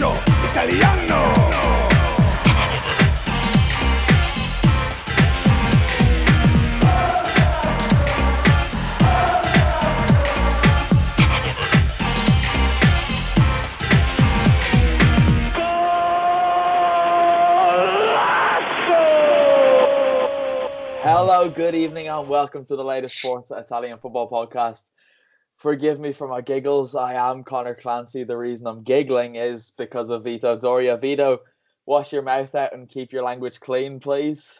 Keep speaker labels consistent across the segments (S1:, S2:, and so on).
S1: Italiano.
S2: Hello, good evening, and welcome to the latest Sports Italian Football Podcast. Forgive me for my giggles. I am Connor Clancy. The reason I'm giggling is because of Vito Doria. Vito, wash your mouth out and keep your language clean, please.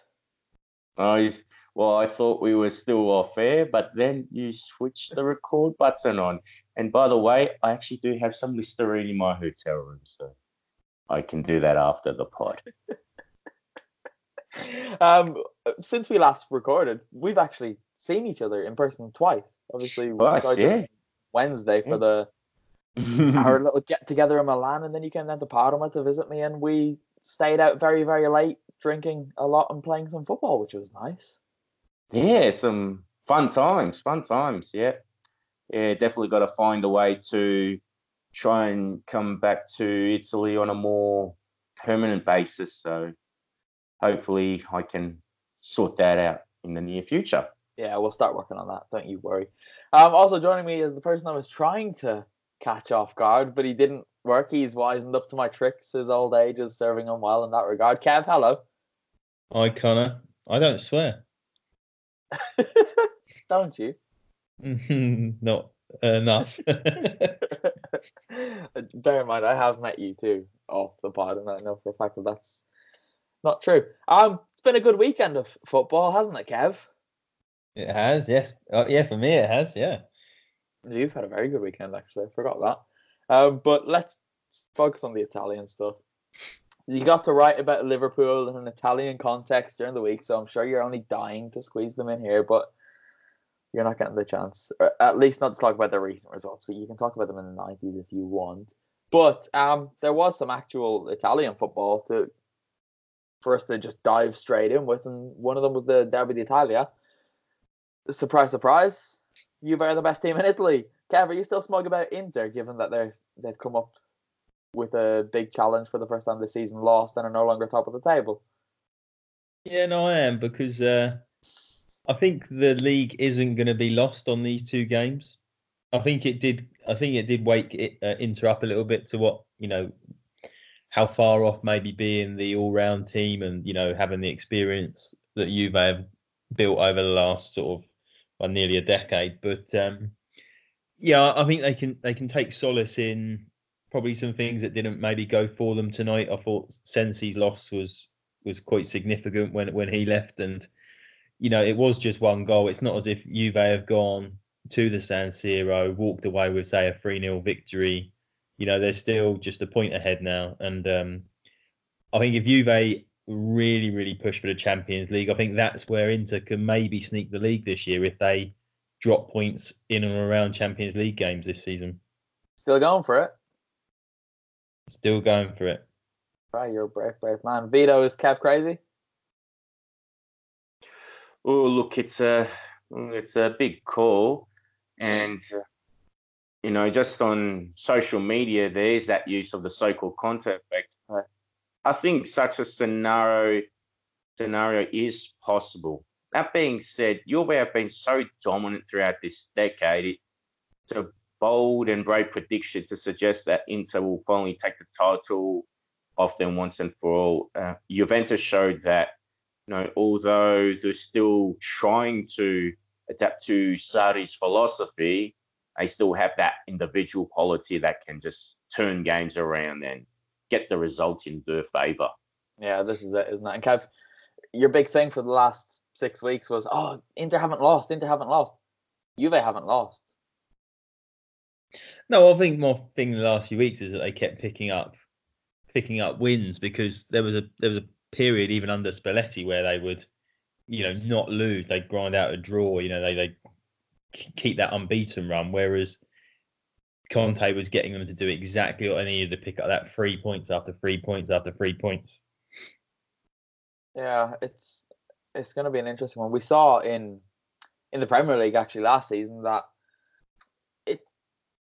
S3: Oh, well, I thought we were still off air, but then you switched the record button on. And by the way, I actually do have some Listerine in my hotel room, so I can do that after the pod.
S2: Um, since we last recorded, we've actually seen each other in person twice. Obviously, we
S3: yeah.
S2: Wednesday for
S3: Yeah.
S2: the our little get together in Milan, and then you came down to Parma to visit me, and we stayed out very, very late, drinking a lot and playing some football, which was nice.
S3: yeah, some fun times, fun times. Yeah, yeah, definitely got to find a way to try and come back to Italy on a more permanent basis. So hopefully, I can sort that out in the near future.
S2: Yeah, we'll start working on that. Don't you worry. Um, also joining me is the person I was trying to catch off guard, but he didn't work. He's wisened up to my tricks. His old age is serving him well in that regard. Kev, hello.
S4: Hi, Connor. I don't swear.
S2: Don't you?
S4: Not enough.
S2: Bear in mind, I have met you too off the pod, and I know for a fact that that's not true. Um, it's been a good weekend of football, hasn't it, Kev?
S4: It has, yes. Uh, yeah, for me it has, yeah.
S2: You've had a very good weekend, actually. I forgot that. Um, but let's focus on the Italian stuff. You got to write about Liverpool in an Italian context during the week, so I'm sure you're only dying to squeeze them in here, but you're not getting the chance. Or at least not to talk about the recent results, but you can talk about them in the 90s if you want. But um, there was some actual Italian football to for us to just dive straight in with, and one of them was the Derby d'Italia. Surprise, surprise! Juve are the best team in Italy. Kev, are you still smug about Inter, given that they're they've come up with a big challenge for the first time this season, lost, and are no longer top of the table?
S4: Yeah, no, I am because uh, I think the league isn't going to be lost on these two games. I think it did. I think it did wake it, uh, Inter up a little bit to what you know, how far off maybe being the all-round team and you know having the experience that Juve have built over the last sort of well, nearly a decade. But um, yeah, I think they can they can take solace in probably some things that didn't maybe go for them tonight. I thought Sensi's loss was was quite significant when when he left, and you know it was just one goal. It's not as if Juve have gone to the San Siro, walked away with say a three 0 victory. You know they're still just a point ahead now, and um, I think if Juve really really push for the Champions League, I think that's where Inter can maybe sneak the league this year if they drop points in and around Champions League games this season.
S2: Still going for it?
S4: Still going for it.
S2: Right, you're a brave, brave man. Vito is Kev crazy.
S3: Oh, look, it's a it's a big call, and uh, you know, just on social media, there's that use of the so-called Conte effect. I think such a scenario scenario is possible. That being said, Juve have been so dominant throughout this decade. It's a bold and brave prediction to suggest that Inter will finally take the title off them once and for all. Uh, Juventus showed that, you know, although they're still trying to adapt to Sarri's philosophy, they still have that individual quality that can just turn games around and get the result in their favour.
S2: Yeah, this is it, isn't it? And Kev, your big thing for the last six weeks was, oh, Inter haven't lost, Inter haven't lost. Juve haven't lost.
S4: No, I think my thing the last few weeks is that they kept picking up picking up wins because there was a there was a period even under Spalletti where they would, you know, not lose. They'd grind out a draw. You know, they they keep that unbeaten run. Whereas Conte was getting them to do exactly what they needed to pick up that three points after three points after three points.
S2: Yeah, it's it's going to be an interesting one. We saw in in the Premier League actually last season that it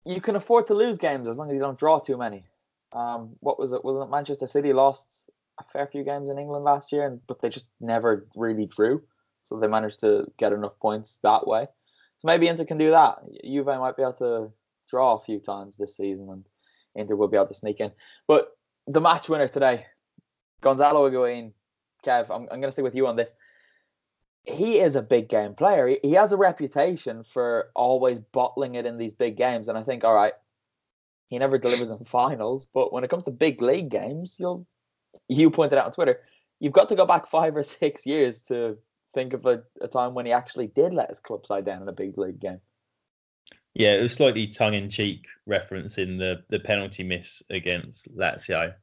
S2: you can afford to lose games as long as you don't draw too many. Um, what was it? Wasn't it Manchester City lost a fair few games in England last year, and but they just never really drew, so they managed to get enough points that way. So maybe Inter can do that. Juve might be able to draw a few times this season, and Inter will be able to sneak in. But the match winner today, Gonzalo Higuain. Kev, I'm, I'm going to stay with you on this. He is a big game player. He, he has a reputation for always bottling it in these big games, and I think, all right, he never delivers in finals. But when it comes to big league games, you'll you pointed out on Twitter, you've got to go back five or six years to think of a, a time when he actually did let his club side down in a big league game.
S4: Yeah, it was slightly tongue in cheek reference in the the penalty miss against Lazio.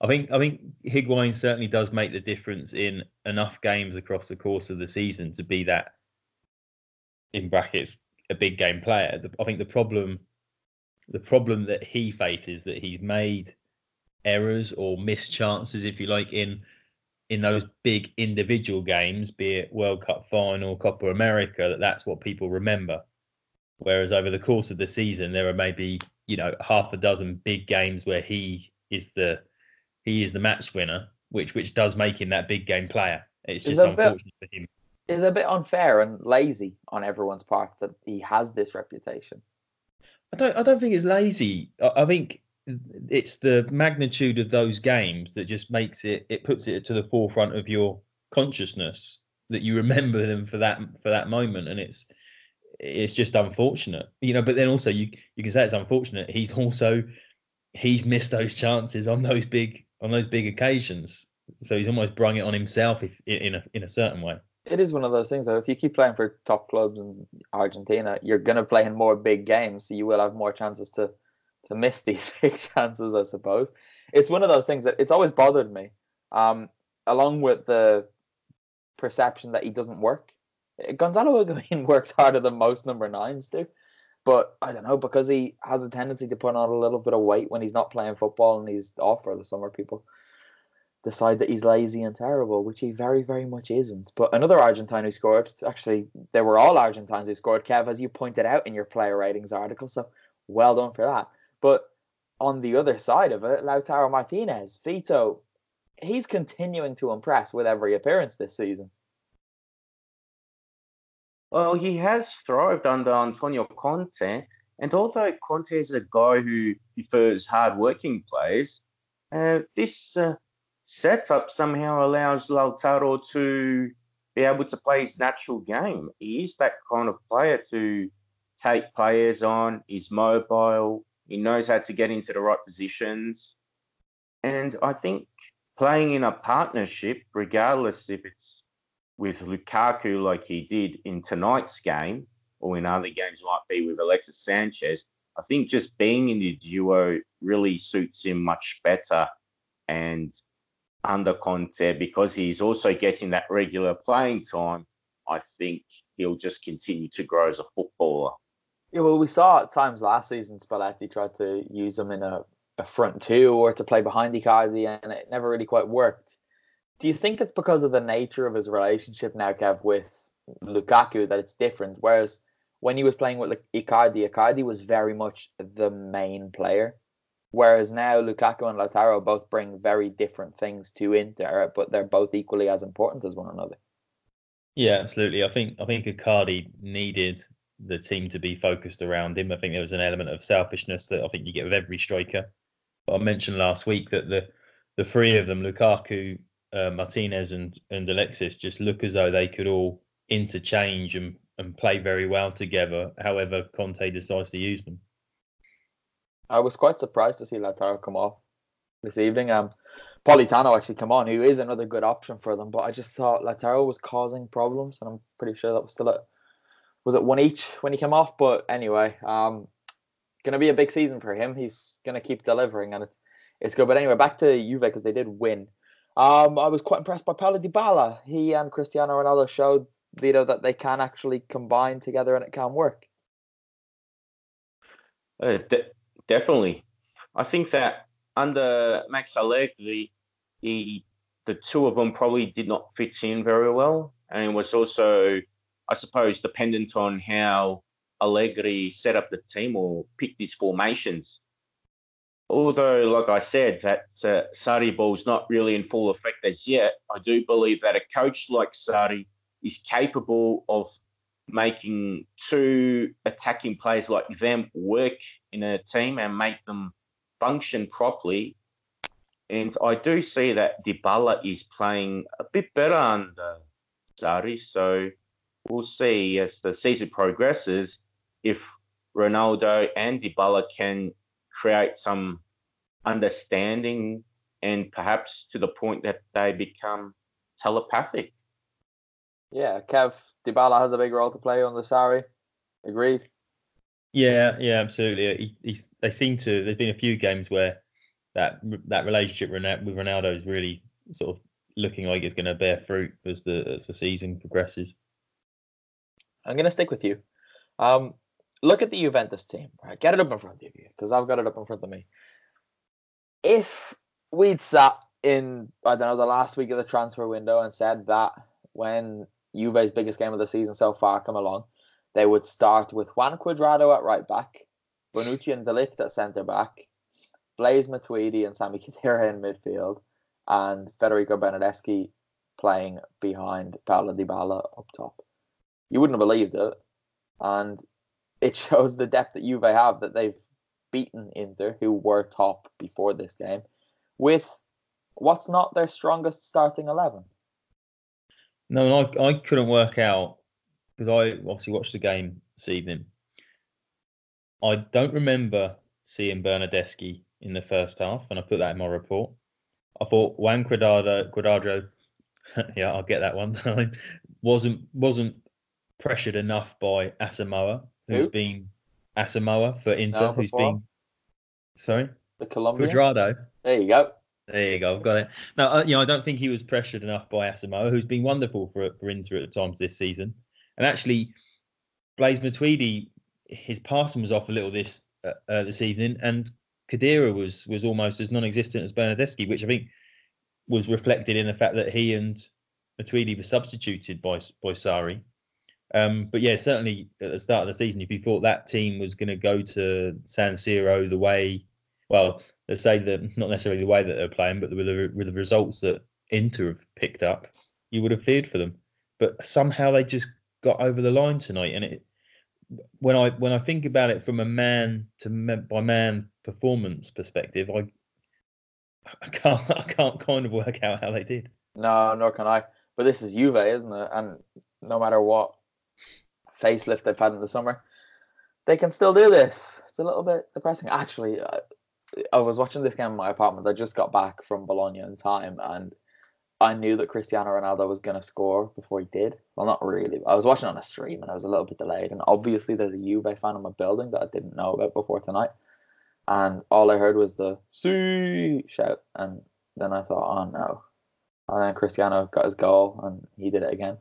S4: I think I think Higuain certainly does make the difference in enough games across the course of the season to be that in brackets a big game player. I think the problem the problem that he faces that he's made errors or missed chances, if you like, in in those big individual games, be it World Cup final, Copa America, that that's what people remember. Whereas over the course of the season, there are maybe you know half a dozen big games where he is the he is the match winner, which which does make him that big game player. It's just unfortunate bit, for him.
S2: It's a bit unfair and lazy on everyone's part that he has this reputation.
S4: I don't I don't think it's lazy. I, I think it's the magnitude of those games that just makes it it puts it to the forefront of your consciousness that you remember them for that for that moment and it's it's just unfortunate. You know but then also you you can say it's unfortunate. He's also he's missed those chances on those big on those big occasions. So he's almost brung it on himself if, in a in a certain way.
S2: It is one of those things that if you keep playing for top clubs in Argentina, you're to play in more big games, so you will have more chances to to miss these big chances, I suppose. It's one of those things that it's always bothered me, um, along with the perception that he doesn't work. Gonzalo Higuain works harder than most number nines do, but I don't know because he has a tendency to put on a little bit of weight when he's not playing football and he's off for the summer. People decide that he's lazy and terrible, which he very, very much isn't. But another Argentine who scored, actually, they were all Argentines who scored, Kev, as you pointed out in your player ratings article. So well done for that. But on the other side of it, Lautaro Martinez, Vito, he's continuing to impress with every appearance this season.
S3: Well, he has thrived under Antonio Conte. And although Conte is a guy who prefers hard-working players, uh, this uh, setup somehow allows Lautaro to be able to play his natural game. He is that kind of player to take players on. He's mobile. He knows how to get into the right positions. And I think playing in a partnership, regardless if it's with Lukaku like he did in tonight's game or in other games might be with Alexis Sanchez, I think just being in the duo really suits him much better. And under Conte, because he's also getting that regular playing time, I think he'll just continue to grow as a footballer.
S2: Yeah, well, we saw at times last season Spalletti tried to use him in a, a front two or to play behind Icardi, and it never really quite worked. Do you think it's because of the nature of his relationship now, Kev, with Lukaku that it's different. Whereas when he was playing with like Icardi, Icardi was very much the main player. Whereas now Lukaku and Lautaro both bring very different things to Inter, but they're both equally as important as one another.
S4: Yeah, absolutely. I think I think Icardi needed the team to be focused around him. I think there was an element of selfishness that I think you get with every striker. But I mentioned last week that the the three of them, Lukaku, uh, Martinez, and and Alexis, just look as though they could all interchange and and play very well together. However, Conte decides to use them.
S2: I was quite surprised to see Lautaro come off this evening. Um, Politano actually come on, who is another good option for them. But I just thought Lautaro was causing problems, and I'm pretty sure that was still at was it one each when he came off. But anyway, um, gonna be a big season for him. He's gonna keep delivering, and it's it's good. But anyway, back to Juve because they did win. Um, I was quite impressed by Paulo Dybala. He and Cristiano Ronaldo showed Vito that they can actually combine together and it can work.
S3: Uh, de- definitely. I think that under Max Allegri, he, the two of them probably did not fit in very well. And it was also, I suppose, dependent on how Allegri set up the team or picked his formations. Although, like I said, that uh, Ball is not really in full effect as yet, I do believe that a coach like Sarri is capable of making two attacking players like them work in a team and make them function properly. And I do see that Dybala is playing a bit better under Sarri. So we'll see as the season progresses if Ronaldo and Dybala can create some understanding and perhaps to the point that they become telepathic.
S2: Yeah, Kev Dybala has a big role to play on the Sarri. Agreed.
S4: Yeah, yeah, absolutely. He, he, they seem to. There's been a few games where that that relationship with Ronaldo is really sort of looking like it's going to bear fruit as the as the season progresses.
S2: I'm going to stick with you. Um, look at the Juventus team. Right, get it up in front of you because I've got it up in front of me. If we'd sat in I don't know the last week of the transfer window and said that when Juve's biggest game of the season so far come along, they would start with Juan Cuadrado at right back, Bonucci and de Ligt at centre back, Blaise Matuidi and Sami Khedira in midfield, and Federico Bernardeschi playing behind Paulo Dybala up top. You wouldn't have believed it, and it shows the depth that Juve have that they've beaten Inter, who were top before this game, with what's not their strongest starting eleven.
S4: No, I, I couldn't work out because I obviously watched the game this evening. I don't remember seeing Bernardeschi in the first half, and I put that in my report. I thought Juan Cuadrado, Cuadrado yeah, I'll get that one wasn't wasn't pressured enough by Asamoah, who's Who? been Asamoah for Inter, no, who's been sorry,
S2: the Colombian
S4: Cuadrado.
S2: There you go.
S4: There you go. I've got it. No, uh, you know, I don't think he was pressured enough by Asamoah, who's been wonderful for for Inter at times this season. And actually, Blaise Matuidi, his passing was off a little this uh, uh, this evening, and Khedira was was almost as non-existent as Bernardeschi, which I think was reflected in the fact that he and Matuidi were substituted by by Sarri. Um, but yeah, certainly at the start of the season, if you thought that team was going to go to San Siro the way well, let's say that not necessarily the way that they're playing, but with the, with the results that Inter have picked up, you would have feared for them. But somehow they just got over the line tonight, and it when I when I think about it from a man to man, by man performance perspective, I I can't I can't kind of work out how they did.
S2: No, nor can I. But this is Juve, isn't it? And no matter what facelift they've had in the summer, they can still do this. It's a little bit depressing, actually. Uh, I was watching this game in my apartment. I just got back from Bologna in time, and I knew that Cristiano Ronaldo was going to score before he did. Well, not really. I was watching on a stream, and I was a little bit delayed. And obviously, there's a Juve fan in my building that I didn't know about before tonight. And all I heard was the "see" shout, and then I thought, "Oh no!" And then Cristiano got his goal, and he did it again.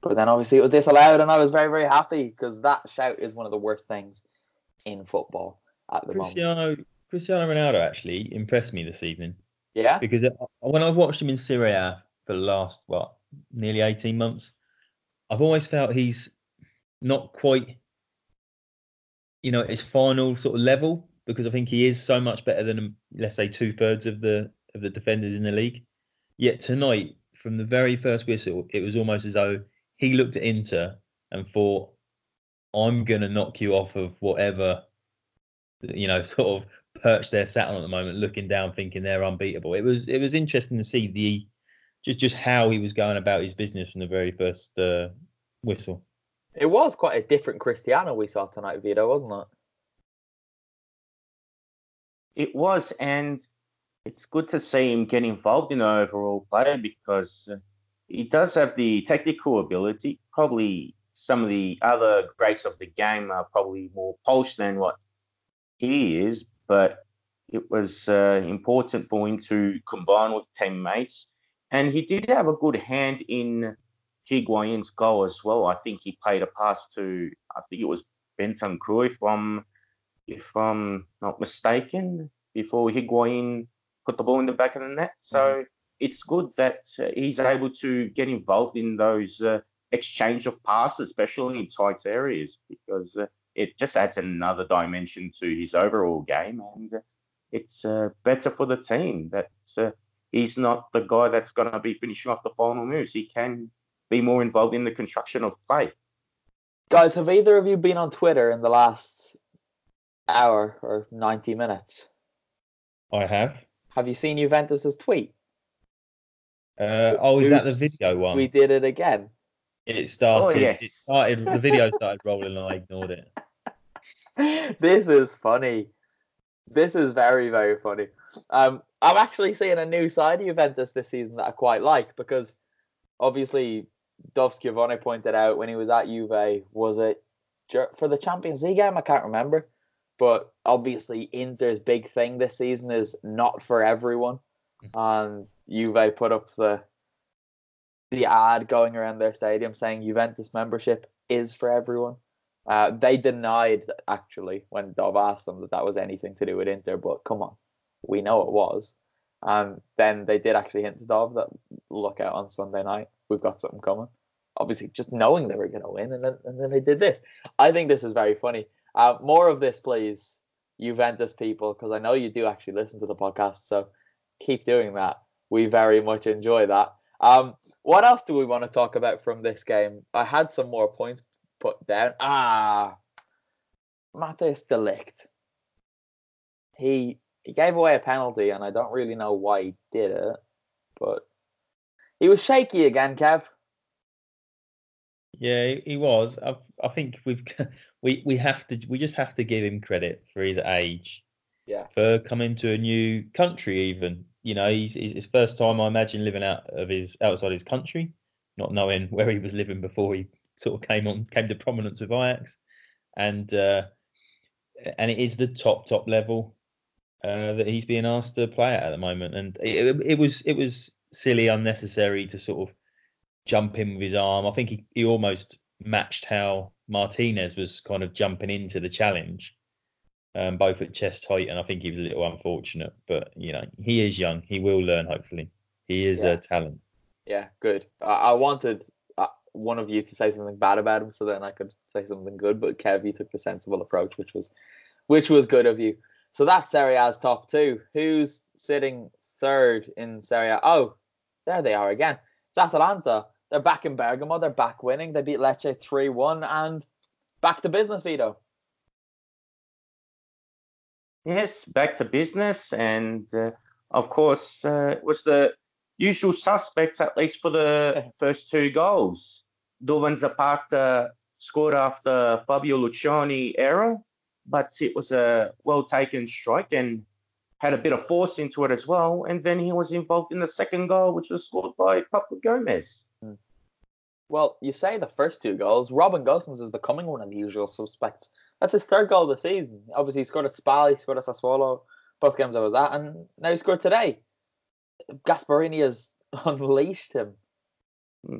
S2: But then obviously it was disallowed, and I was very, very happy because that shout is one of the worst things in football at the
S4: Cristiano,
S2: moment.
S4: Cristiano Ronaldo actually impressed me this evening.
S2: Yeah.
S4: Because when I've watched him in Serie A for the last what nearly eighteen months, I've always felt he's not quite, you know, his final sort of level because I think he is so much better than let's say two thirds of the of the defenders in the league. Yet tonight, from the very first whistle, it was almost as though he looked at Inter and thought, "I'm gonna knock you off of whatever." You know, sort of perch they're sat on at the moment, looking down, thinking they're unbeatable. It was it was interesting to see the just just how he was going about his business from the very first uh, whistle.
S2: It was quite a different Cristiano we saw tonight, Vito, wasn't it?
S3: It was, and it's good to see him get involved in the overall play because uh, he does have the technical ability. Probably some of the other greats of the game are probably more polished than what he is, but it was uh, important for him to combine with teammates. And he did have a good hand in Higuain's goal as well. I think he played a pass to, I think it was if I'm, if I'm not mistaken, before Higuain put the ball in the back of the net. So mm-hmm. It's good that uh, he's able to get involved in those uh, exchange of passes, especially in tight areas, because uh, it just adds another dimension to his overall game, and it's uh, better for the team that uh, he's not the guy that's going to be finishing off the final moves. He can be more involved in the construction of play.
S2: Guys, have either of you been on Twitter in the last hour or 90 minutes?
S4: I have.
S2: Have you seen Juventus's tweet?
S4: Uh, oh, is Oops, that the video one?
S2: We did it again.
S4: It started. Oh, yes. It started. The video started rolling, and I ignored it.
S2: this is funny. This is very, very funny. Um, I'm actually seeing a new side of Juventus this season that I quite like because obviously Dov Schiavone pointed out when he was at Juve, was it for the Champions League game? I can't remember. But obviously, Inter's big thing this season is not for everyone. Mm-hmm. And Juve put up the the ad going around their stadium saying Juventus membership is for everyone. Uh, they denied actually when Dov asked them that that was anything to do with Inter, but come on, we know it was. And then they did actually hint to Dov that look out on Sunday night, we've got something coming. Obviously, just knowing they were going to win, and then and then they did this. I think this is very funny. Uh, more of this, please, Juventus people, because I know you do actually listen to the podcast. So keep doing that. We very much enjoy that. Um, what else do we want to talk about from this game? I had some more points put down. Ah, Matthijs de Ligt. He he gave away a penalty, and I don't really know why he did it, but he was shaky again, Kev.
S4: Yeah, he was. I, I think we've we we have to we just have to give him credit for his age.
S2: Yeah.
S4: For coming to a new country, even you know, he's, he's his first time, I imagine, living out of his outside his country, not knowing where he was living before he sort of came on came to prominence with Ajax, and uh, and it is the top top level uh, that he's being asked to play at at the moment, and it, it was it was silly, unnecessary to sort of jump in with his arm. I think he, he almost matched how Martinez was kind of jumping into the challenge, um, both at chest height, and I think he was a little unfortunate. But you know, he is young; he will learn. Hopefully, he is yeah. a talent.
S2: Yeah, good. I, I wanted uh, one of you to say something bad about him, so then I could say something good. But Kev, you took the sensible approach, which was, which was good of you. So that's Serie A's top two. Who's sitting third in Serie A? Oh, there they are again. It's Atalanta. They're back in Bergamo. They're back winning. They beat Lecce 3 1 and back to business, Vito.
S3: Yes, back to business. And uh, of course, uh, it was the usual suspects, at least for the first two goals. Duvan Zapata scored after Fabio Lucioni error, but it was a well taken strike and had a bit of force into it as well. And then he was involved in the second goal, which was scored by Papu Gomez. Hmm.
S2: Well, you say the first two goals. Robin Gosens is becoming one of the usual suspects. That's his third goal of the season. Obviously, he scored at Spal, he scored at Sassuolo, both games I was at, and now he scored today. Gasperini has unleashed him.
S3: Hmm.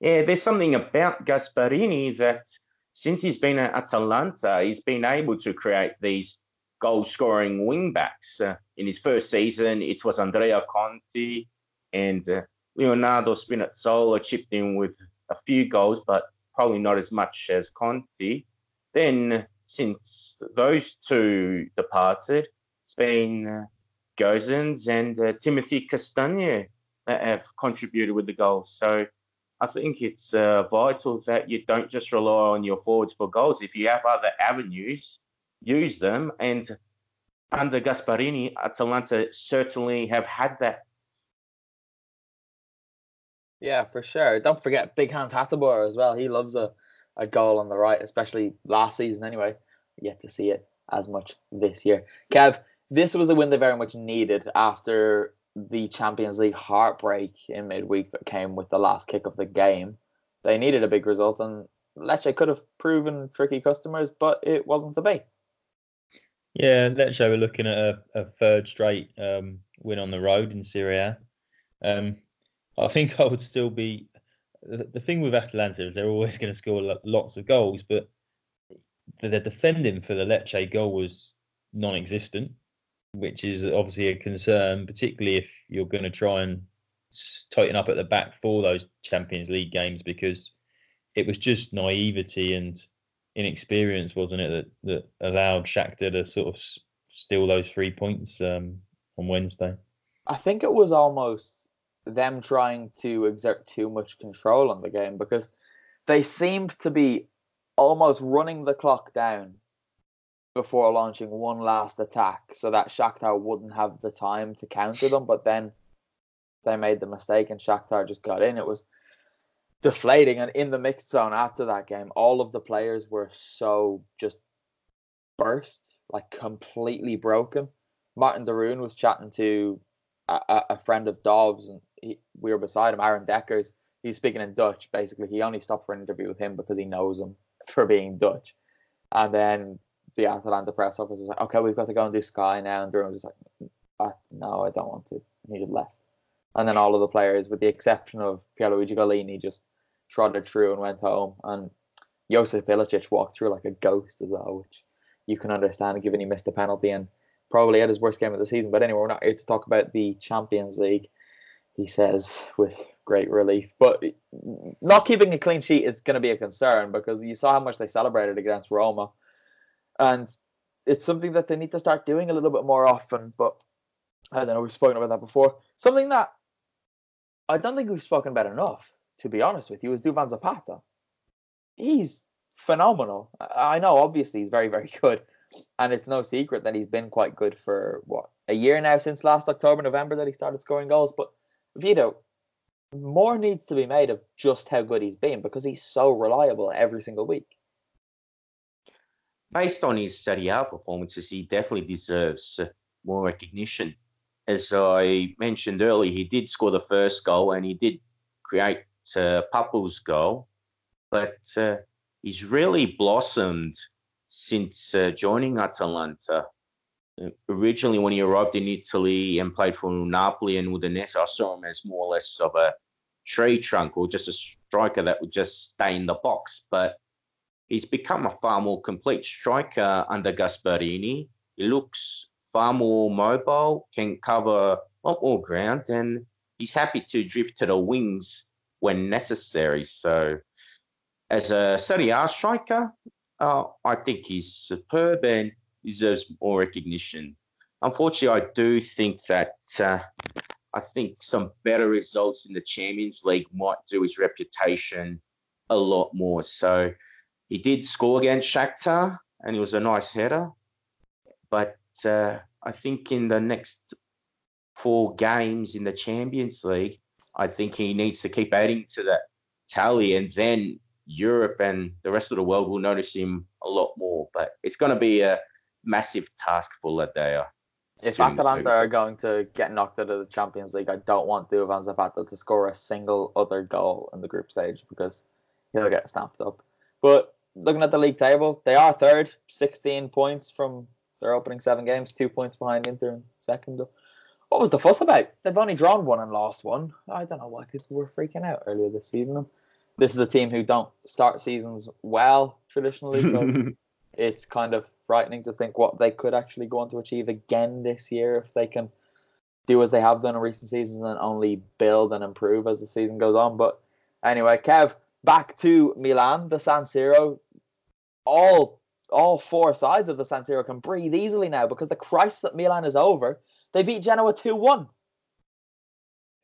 S3: Yeah, there's something about Gasperini that since he's been at Atalanta, he's been able to create these goal scoring wing backs. Uh, in his first season, it was Andrea Conti and uh, Leonardo Spinazzola chipped in with a few goals, but probably not as much as Conti. Then, since those two departed, it's been uh, Gosens and uh, Timothy Castagne that have contributed with the goals. So I think it's uh, vital that you don't just rely on your forwards for goals. If you have other avenues, use them. And under Gasperini, Atalanta certainly have had that.
S2: Yeah, for sure. Don't forget Big Hans Hateboer as well. He loves a, a goal on the right, especially last season anyway. Yet to see it as much this year. Kev, this was a win they very much needed after the Champions League heartbreak in midweek that came with the last kick of the game. They needed a big result, and Lecce could have proven tricky customers, but it wasn't to be.
S4: Yeah, Lecce were looking at a, a third straight um, win on the road in Serie A. Um, I think I would still be. The, the thing with Atalanta is they're always going to score lots of goals, but the defending for the Lecce goal was non-existent, which is obviously a concern, particularly if you're going to try and tighten up at the back for those Champions League games, because it was just naivety and inexperience, wasn't it, that that allowed Shakhtar to sort of steal those three points um, on Wednesday.
S2: I think it was almost them trying to exert too much control on the game because they seemed to be almost running the clock down before launching one last attack so that Shakhtar wouldn't have the time to counter them. But then they made the mistake and Shakhtar just got in. It was deflating. And in the mixed zone after that game, all of the players were so just burst, like completely broken. Martin de Roon was chatting to a, a friend of Dov's and he, we were beside him, Aaron Deckers. He's speaking in Dutch, basically. He only stopped for an interview with him because he knows him for being Dutch. And then the Atalanta press office was like, okay, we've got to go and do Sky now. And de Roon was just like, ah, no, I don't want to. And he just left. And then all of the players, with the exception of Pierluigi Gollini, just trotted through and went home. And Josip Ilicic walked through like a ghost as well, which you can understand given he missed the penalty and probably had his worst game of the season. But anyway, we're not here to talk about the Champions League, he says with great relief. But not keeping a clean sheet is going to be a concern because you saw how much they celebrated against Roma. And it's something that they need to start doing a little bit more often. But I don't know, we've spoken about that before. Something that I don't think we've spoken about enough, to be honest with you, is Duvan Zapata. He's phenomenal. I know, obviously, he's very, very good. And it's no secret that he's been quite good for what a year now since last October, November that he started scoring goals. But Vito, more needs to be made of just how good he's been because he's so reliable every single week.
S3: Based on his Serie A performances, he definitely deserves uh, more recognition. As I mentioned earlier, he did score the first goal and he did create uh, Papu's goal, but uh, he's really blossomed since uh, joining Atalanta originally when he arrived in Italy and played for Napoli and Udinese, I saw him as more or less of a tree trunk or just a striker that would just stay in the box. But he's become a far more complete striker under Gasperini. He looks far more mobile, can cover a lot more ground, and he's happy to drift to the wings when necessary. So, as a Serie A striker, uh, I think he's superb and deserves more recognition. Unfortunately, I do think that uh, I think some better results in the Champions League might do his reputation a lot more. So he did score against Shakhtar, and he was a nice header. But uh, I think in the next four games in the Champions League, I think he needs to keep adding to that tally, and then Europe and the rest of the world will notice him a lot more. But it's going to be a massive task for La Dea.
S2: If Atalanta are going to get knocked out of the Champions League, I don't want Duvan Zapata to score a single other goal in the group stage because he'll get stamped up. But looking at the league table, they are third, 16 points from their opening seven games, two points behind Inter in second. What was the fuss about? They've only drawn one and lost one. I don't know why people were freaking out earlier this season. This is a team who don't start seasons well traditionally, so it's kind of frightening to think what they could actually go on to achieve again this year if they can do as they have done in recent seasons and only build and improve as the season goes on. But anyway, Kev, back to Milan, the San Siro, all all four sides of the San Siro can breathe easily now because the crisis at Milan is over. They beat Genoa two one.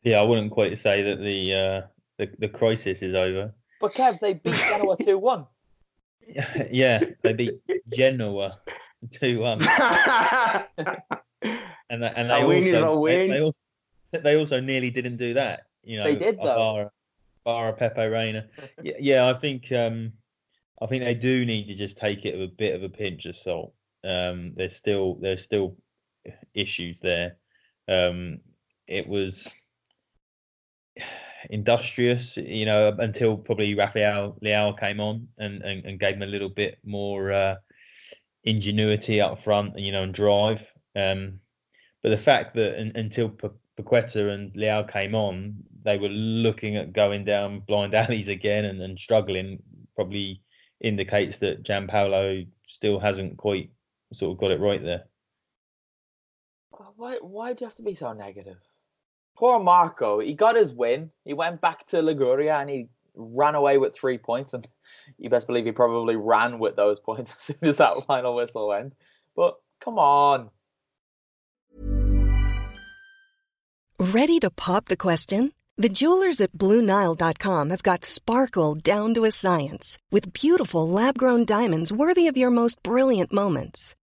S4: Yeah, I wouldn't quite say that the uh, the, the crisis is over.
S2: But Kev, they beat Genoa two one.
S4: yeah, they beat Genoa two one. and th- and they
S3: A win is
S4: also, they-. They, also, they also nearly didn't do that. You know,
S2: They did, though.
S4: Bar, bar Pepe Reina. yeah, yeah, I think um, I think they do need to just take it with a bit of a pinch of salt. Um, there's still there's still issues there. Um, it was industrious, you know, until probably Rafael Leao came on and, and, and gave him a little bit more uh, ingenuity up front, and you know, and drive. Um, but the fact that un, until Paqueta and Leao came on, they were looking at going down blind alleys again and, and struggling probably indicates that Giampaolo still hasn't quite sort of got it right there.
S2: Why why do you have to be so negative? Poor Marco, he got his win. He went back to Liguria and he ran away with three points. And you best believe he probably ran with those points as soon as that final whistle went. But come on.
S5: Ready to pop the question? The jewelers at BlueNile.com have got sparkle down to a science with beautiful lab grown diamonds worthy of your most brilliant moments.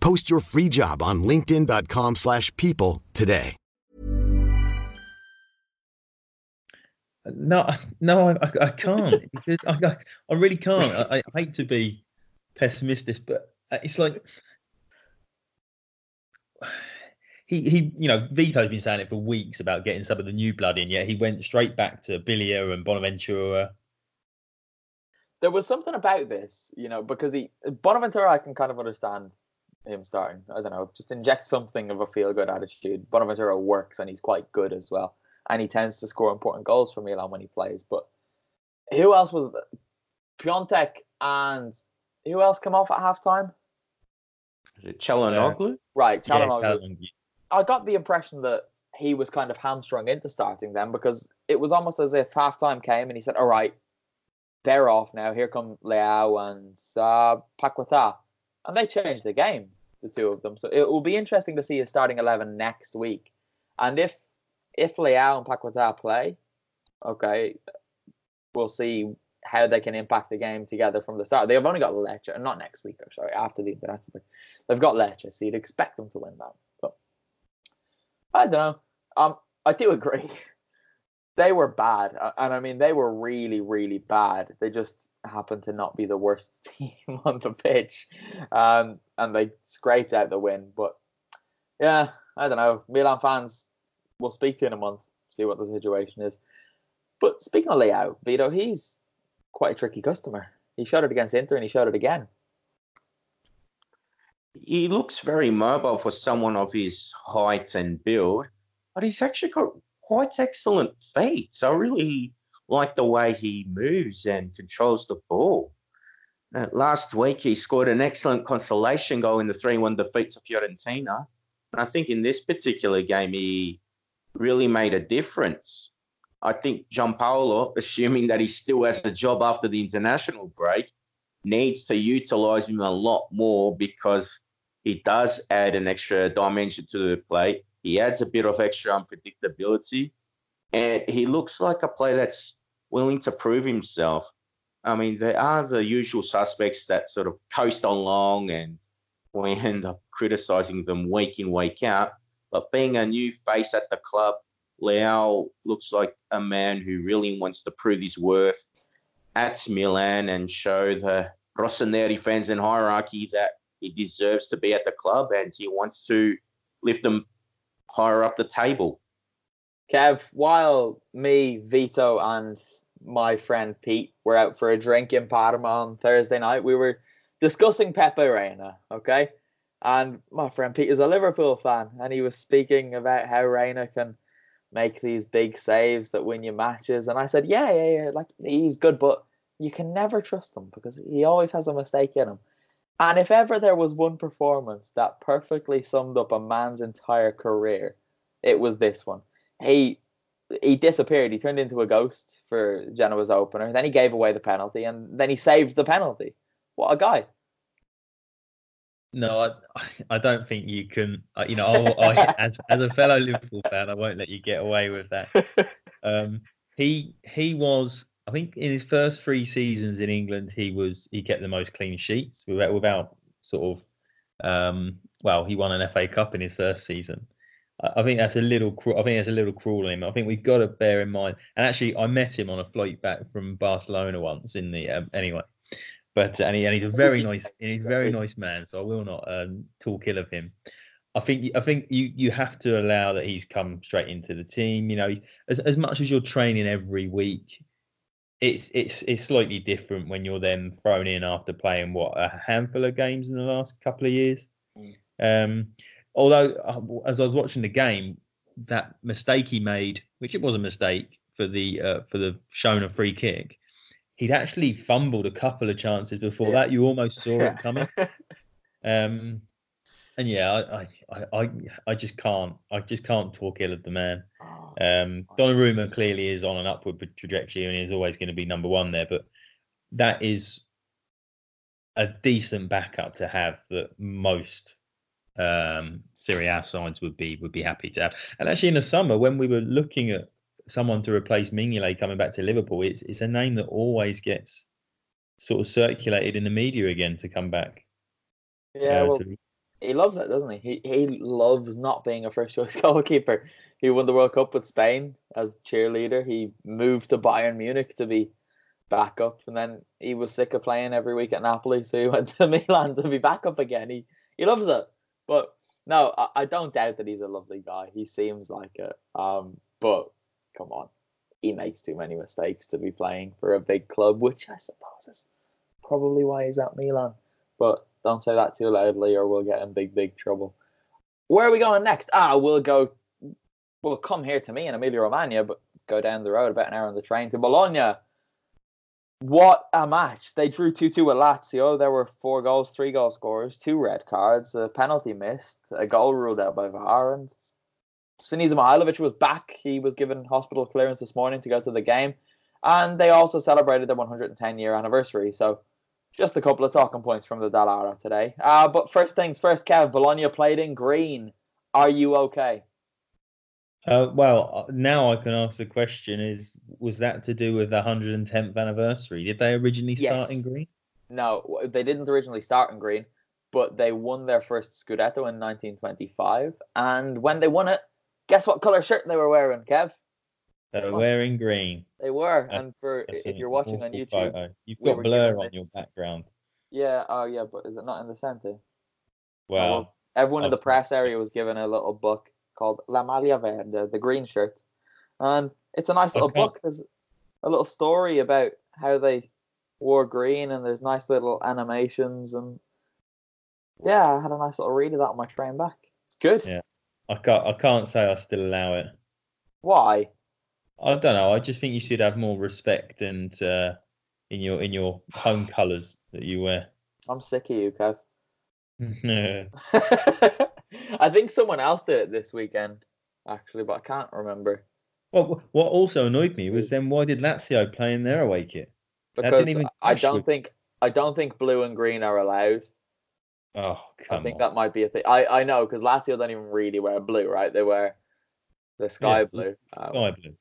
S6: Post your free job on linkedin.com/people slash people today.
S4: No, no, I, I, I can't because I, I, I really can't. I, I hate to be pessimistic, but uh, it's like he, he, you know, Vito's been saying it for weeks about getting some of the new blood in. Yet he went straight back to Biglia and Bonaventura.
S2: There was something about this, you know, because he Bonaventura I can kind of understand him starting. I don't know, just inject something of a feel good attitude. Bonaventura works and he's quite good as well. And he tends to score important goals for Milan when he plays. But who else was it? Piatek and who else come off at halftime?
S3: Calhanoglu?
S2: Right,
S4: Yeah,
S2: Calhanoglu.
S4: Calvin-
S2: I got the impression that he was kind of hamstrung into starting them because it was almost as if halftime came and he said, "All right, they're off now. Here come Leao and uh, Paqueta," and they changed the game, the two of them. So it will be interesting to see his starting eleven next week, and if if Leao and Paqueta play, okay, we'll see how they can impact the game together from the start. They've only got Lecce, not next week, or sorry, after the international break. They've got Lecce, so you'd expect them to win that. But I don't know. Um, I do agree. They were bad, and I mean they were really, really bad. They just happened to not be the worst team on the pitch, um, and they scraped out the win. But yeah, I don't know. Milan fans, we'll speak to you in a month, see what the situation is. But speaking of Leao, Vito, he's quite a tricky customer. He showed it against Inter, and he showed it again.
S3: He looks very mobile for someone of his height and build, but he's actually got quite excellent feet. So really like the way he moves and controls the ball. Uh, last week, he scored an excellent consolation goal in the 3 1 defeat to Fiorentina. And I think in this particular game, he really made a difference. I think Giampaolo, assuming that he still has a job after the international break, needs to utilize him a lot more because he does add an extra dimension to the play. He adds a bit of extra unpredictability, and he looks like a player that's willing to prove himself. I mean, there are the usual suspects that sort of coast along and we end up criticizing them week in, week out. But being a new face at the club, Leao looks like a man who really wants to prove his worth at Milan and show the Rossoneri fans and hierarchy that he deserves to be at the club and he wants to lift them higher up the table.
S2: Kev, while me, Vito, and my friend Pete were out for a drink in Parma on Thursday night, we were discussing Pepe Reina, okay? And my friend Pete is a Liverpool fan, and he was speaking about how Reina can make these big saves that win you matches. And I said, yeah, yeah, yeah, like he's good, but you can never trust him because he always has a mistake in him. And if ever there was one performance that perfectly summed up a man's entire career, it was this one. He he disappeared. He turned into a ghost for Genoa's opener. Then he gave away the penalty, and then he saved the penalty. What a guy!
S4: No, I, I don't think you can. You know, I, I, as, as a fellow Liverpool fan, I won't let you get away with that. Um, he he was, I think, in his first three seasons in England, he was he kept the most clean sheets without without sort of, um, well, he won an FA Cup in his first season. I, think that's a little. I think that's a little cruel on him. I think we've got to bear in mind. And actually, I met him on a flight back from Barcelona once. In the um, anyway, but and, he, and he's a very nice, he's a very nice man. So I will not um, talk ill of him. I think I think you you have to allow that he's come straight into the team. You know, as as much as you're training every week, it's it's it's slightly different when you're then thrown in after playing what a handful of games in the last couple of years. Um, although uh, as I was watching the game, that mistake he made, which it was a mistake for the uh, for the shown a free kick, he'd actually fumbled a couple of chances before yeah. that. You almost saw it coming. um, and yeah, I, I, I, I just can't, I just can't talk ill of the man. Oh, um, Donnarumma clearly is on an upward trajectory and is always going to be number one there, but that is a decent backup to have that most um, Serie A sides would be would be happy to have. And actually, in the summer when we were looking at someone to replace Mignolet coming back to Liverpool, it's it's a name that always gets sort of circulated in the media again to come back.
S2: Yeah, uh, well, to... he loves that, doesn't he? He he loves not being a first choice goalkeeper. He won the World Cup with Spain as cheerleader. He moved to Bayern Munich to be backup, and then he was sick of playing every week at Napoli, so he went to Milan to be backup again. He he loves it, but no, I, I don't doubt that he's a lovely guy. He seems like it. Um, but come on, he makes too many mistakes to be playing for a big club, which I suppose is probably why he's at Milan. But don't say that too loudly, or we'll get in big, big trouble. Where are we going next? Ah, we'll go. We'll come here to me in Emilia Romagna, but go down the road about an hour on the train to Bologna. What a match! They drew two two with Lazio. There were four goals, three goal scorers, two red cards, a penalty missed, a goal ruled out by VAR, and Sinisa Mihajlovic was back. He was given hospital clearance this morning to go to the game. And they also celebrated their 110 year anniversary. So just a couple of talking points from the Dallara today. Uh, but first things first, Kev, Bologna played in green. Are you okay?
S4: Uh, well, uh, now I can ask the question: Is was that to do with the 110th anniversary? Did they originally start in green?
S2: No, they didn't originally start in green, but they won their first Scudetto in 1925, and when they won it, Guess what color shirt they were wearing, Kev?
S4: They were wearing green.
S2: They were, and for if you're watching on YouTube, photo.
S4: you've got we blur on your background.
S2: Yeah. Oh, yeah, but is it not in the center?
S4: Well, well
S2: everyone in the press area was given a little book called La Maglia Verde, the green shirt, and it's a nice little okay. book. There's a little story about how they wore green, and there's nice little animations, and yeah, I had a nice little read of that on my train back. It's good.
S4: Yeah. I can't. I can't say I still allow it.
S2: Why?
S4: I don't know. I just think you should have more respect and uh, in your in your home colours that you wear.
S2: I'm sick of you, Kev. I think someone else did it this weekend, actually, but I can't remember.
S4: Well, what also annoyed me was then why did Lazio play in their away kit?
S2: Because I don't
S4: with-
S2: think I don't think blue and green are allowed.
S4: Oh, come
S2: I think
S4: on.
S2: that might be a thing. I, I know because Lazio don't even really wear blue, right? They wear the sky
S4: Yeah,
S2: blue. Um,
S4: Sky blue.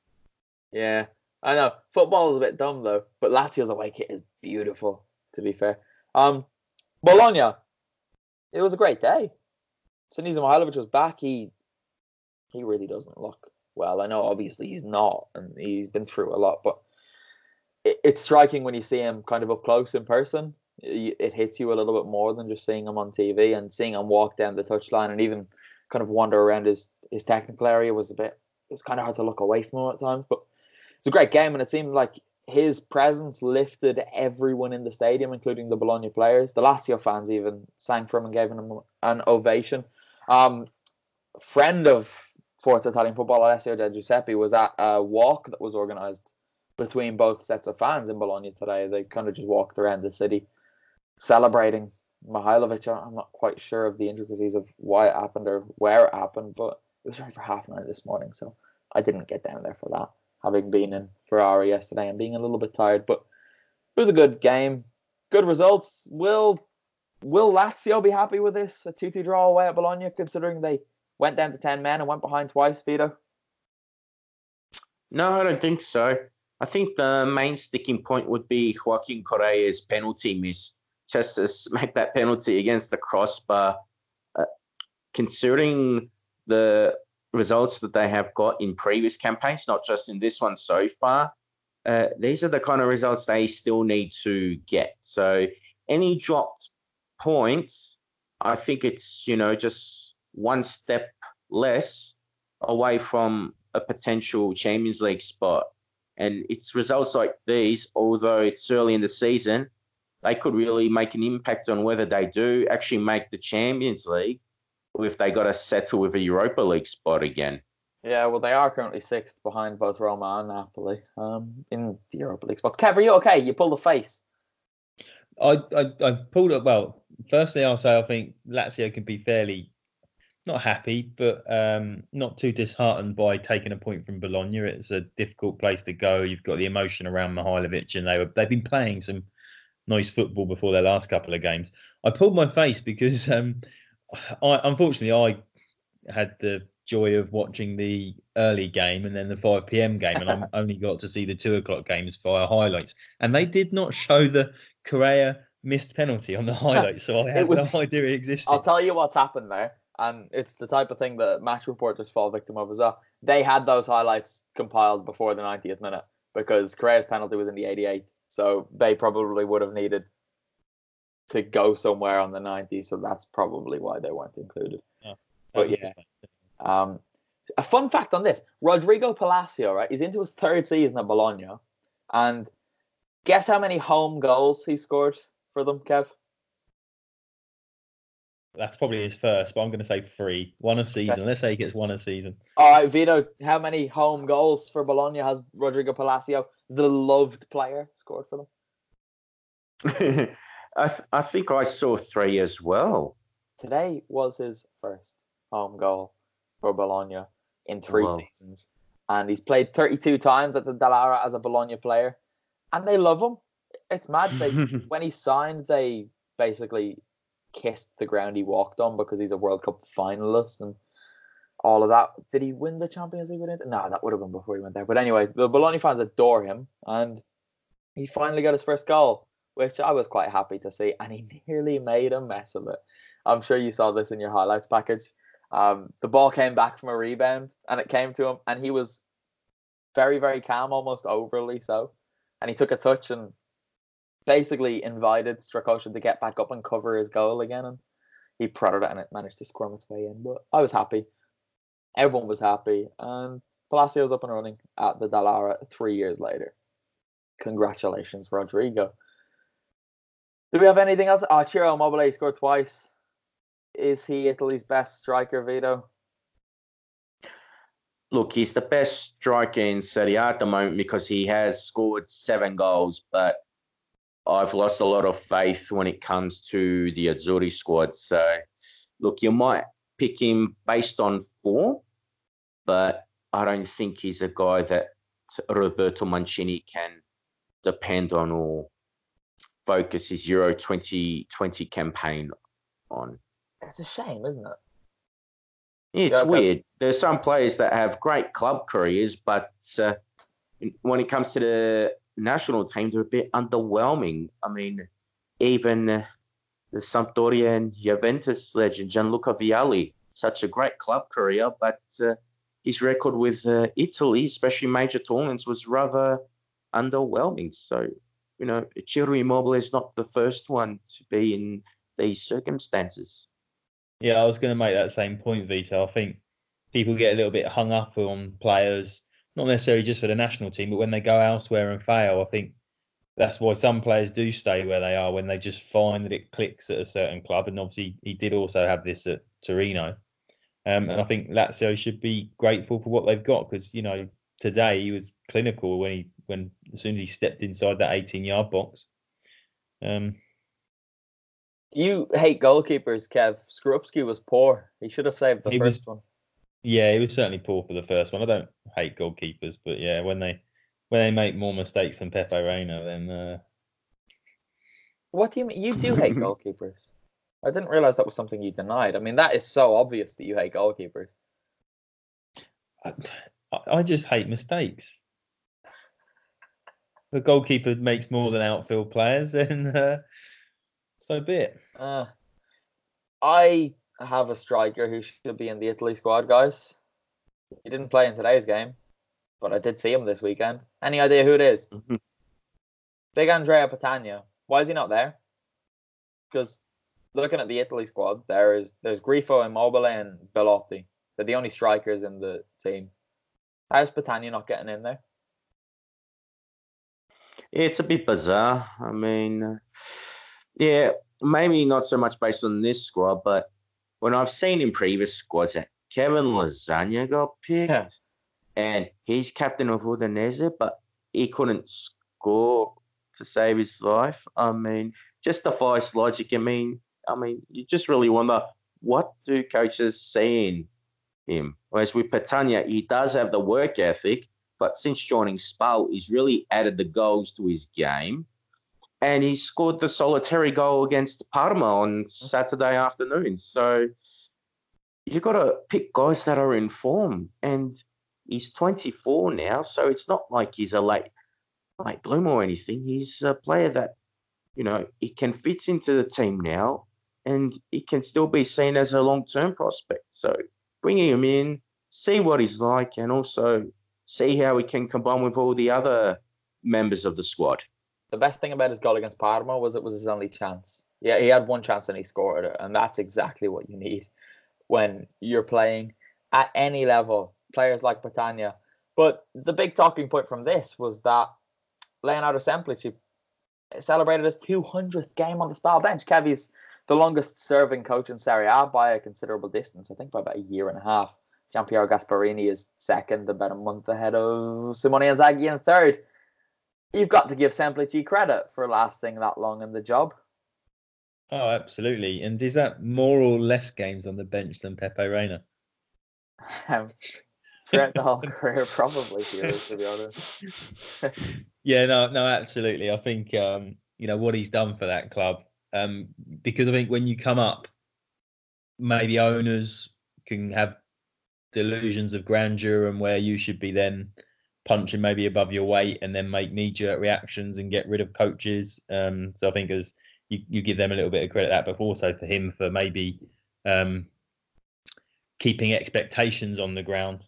S2: Yeah, I know. Football is a bit dumb though, but Lazio's away kit is beautiful. To be fair, um, Bologna, it was a great day. Sinisa Mihajlovic was back. He he really doesn't look well. I know obviously he's not, and he's been through a lot, but it, it's striking when you see him kind of up close in person. It, it hits you a little bit more than just seeing him on TV and seeing him walk down the touchline and even kind of wander around his his technical area was a bit. It was kind of hard to look away from him at times, but it's a great game, and it seemed like his presence lifted everyone in the stadium, including the Bologna players. The Lazio fans even sang for him and gave him an ovation. Um, friend of Forza Italian football, Alessio De Giuseppe, was at a walk that was organised between both sets of fans in Bologna today. They kind of just walked around the city celebrating Mihajlovic. I'm not quite sure of the intricacies of why it happened or where it happened, but it was right for half nine this morning, so I didn't get down there for that having been in Ferrara yesterday and being a little bit tired. But it was a good game, good results. Will Will Lazio be happy with this? A two-two draw away at Bologna, considering they went down to ten men and went behind twice. Vito.
S3: No, I don't think so. I think the main sticking point would be Joaquin Correa's penalty miss. Just to smack that penalty against the crossbar. Uh, considering the results that they have got in previous campaigns, not just in this one so far, uh, these are the kind of results they still need to get. So any dropped points, I think it's, you know, just one step less away from a potential Champions League spot. And it's results like these, although it's early in the season, they could really make an impact on whether they do actually make the Champions League if they got to settle with a Europa League spot again.
S2: Yeah, well, they are currently sixth behind both Roma and Napoli um, in the Europa League spots. Kev, are you okay? You pulled a face.
S4: I, I I pulled up. Well, firstly, I'll say I think Lazio can be fairly not happy, but um, not too disheartened by taking a point from Bologna. It's a difficult place to go. You've got the emotion around Mihajlovic, and they were they've been playing some nice football before their last couple of games. I pulled my face because um, I unfortunately I had the joy of watching the early game and then the 5 p.m. game, and I only got to see the two o'clock games via highlights, and they did not show the Correa missed penalty on the highlights, so I had
S2: was-
S4: no idea it existed.
S2: I'll tell you what's happened there, and it's the type of thing that match reporters fall victim of as well. They had those highlights compiled before the 90th minute because Correa's penalty was in the 88th, so they probably would have needed to go somewhere on the 90, so that's probably why they weren't included.
S4: Yeah,
S2: but yeah, um, a fun fact on this: Rodrigo Palacio, right? He's into his third season at Bologna, and guess how many home goals he scored for them, Kev?
S4: That's probably his first, but I'm going to say three. One a season. Let's say he gets one a season.
S2: All right, Vito, how many home goals for Bologna has Rodrigo Palacio, the loved player, scored for them?
S3: I, th- I think I saw three as well.
S2: Today was his first home goal for Bologna in three
S3: Wow.
S2: seasons. And he's played 32 times at the Dallara as a Bologna player. And they love him. It's mad. They, when he signed, they basically kissed the ground he walked on because he's a World Cup finalist and all of that. Did he win the Champions League with it? No, that would have been before he went there. But anyway, the Bologna fans adore him, and he finally got his first goal, which I was quite happy to see. And he nearly made a mess of it. I'm sure you saw this in your highlights package. Um, the ball came back from a rebound, and it came to him, and he was very, very calm, almost overly so. And he took a touch and basically invited Strakosha to get back up and cover his goal again, and he prodded it and it managed to squirm its way in. But I was happy. Everyone was happy, and Palacio's up and running at the Dallara three years later. Congratulations, Rodrigo. Do we have anything else? Ah, oh, Ciro Immobile scored twice. Is he Italy's best striker, Vito?
S3: Look, he's the best striker in Serie A at the moment because he has scored seven goals, but I've lost a lot of faith when it comes to the Azzurri squad. So, look, you might pick him based on form, but I don't think he's a guy that Roberto Mancini can depend on or focus his Euro 2020 campaign on.
S2: That's a shame, isn't it?
S3: It's
S2: Yeah, okay.
S3: weird. There's some players that have great club careers, but uh, when it comes to the national team, they're a bit underwhelming. I mean, even the Sampdoria and Juventus legend Gianluca Vialli, such a great club career, but uh, his record with uh, Italy, especially major tournaments, was rather underwhelming. So, you know, Ciro Immobile is not the first one to be in these circumstances.
S4: Yeah, I was going to make that same point, Vito. I think people get a little bit hung up on players, not necessarily just for the national team, but when they go elsewhere and fail. I think that's why some players do stay where they are when they just find that it clicks at a certain club. And obviously, he did also have this at Torino. Um, and I think Lazio should be grateful for what they've got because you know today he was clinical when he when as soon as he stepped inside that 18 yard box. Um,
S2: You hate goalkeepers, Kev. Skorupski was poor. He should have saved the first
S4: was-
S2: one.
S4: Yeah, he was certainly poor for the first one. I don't hate goalkeepers, but yeah, when they when they make more mistakes than Pepe Reina, then uh,
S2: What do you mean? You do hate goalkeepers. I didn't realize that was something you denied. I mean, that is so obvious that you hate goalkeepers.
S4: I, I just hate mistakes. The goalkeeper makes more than outfield players, then uh, so be it.
S2: Uh, I have a striker who should be in the Italy squad, guys. He didn't play in today's game, but I did see him this weekend. Any idea who it is?
S3: Mhm.
S2: Big Andrea Petagna. Why is he not there? Because looking at the Italy squad, there is there's Grifo, Immobile, and Belotti. They're the only strikers in the team. How's Petagna not getting in there?
S3: It's a bit bizarre. I mean, yeah, maybe not so much based on this squad, but when I've seen in previous squads that Kevin Lasagna got picked
S2: Yeah.
S3: and he's captain of Udinese, but he couldn't score to save his life. I mean, just defies logic. I mean, I mean, you just really wonder what do coaches see in him? Whereas with Petagna, he does have the work ethic, but since joining Spal, he's really added the goals to his game. And he scored the solitary goal against Parma on Saturday afternoon. So you've got to pick guys that are in form. And he's 24 now, so it's not like he's a late late bloomer or anything. He's a player that, you know, he can fit into the team now and he can still be seen as a long term prospect. So bringing him in, see what he's like, and also see how he can combine with all the other members of the squad.
S2: The best thing about his goal against Parma was it was his only chance. Yeah, he had one chance and he scored it, and that's exactly what you need when you're playing at any level. Players like Petagna. But the big talking point from this was that Leonardo Semplici celebrated his 200th game on the Spal bench. Kevy's the longest serving coach in Serie A by a considerable distance. I think by about a year and a half. Giampiero Gasperini is second, about a month ahead of Simone Inzaghi in third. You've got to give Semplici credit for lasting that long in the job.
S4: Oh, absolutely. And is that more or less games on the bench than Pepe Reina?
S2: Um, throughout the whole career, probably, to, to be honest.
S4: Yeah, no, no, absolutely. I think um, you know what he's done for that club. Um, because I think when you come up, maybe owners can have delusions of grandeur and where you should be then punching maybe above your weight and then make knee jerk reactions and get rid of coaches. Um, so I think as you, you give them a little bit of credit that, but also for him for maybe um, keeping expectations on the ground.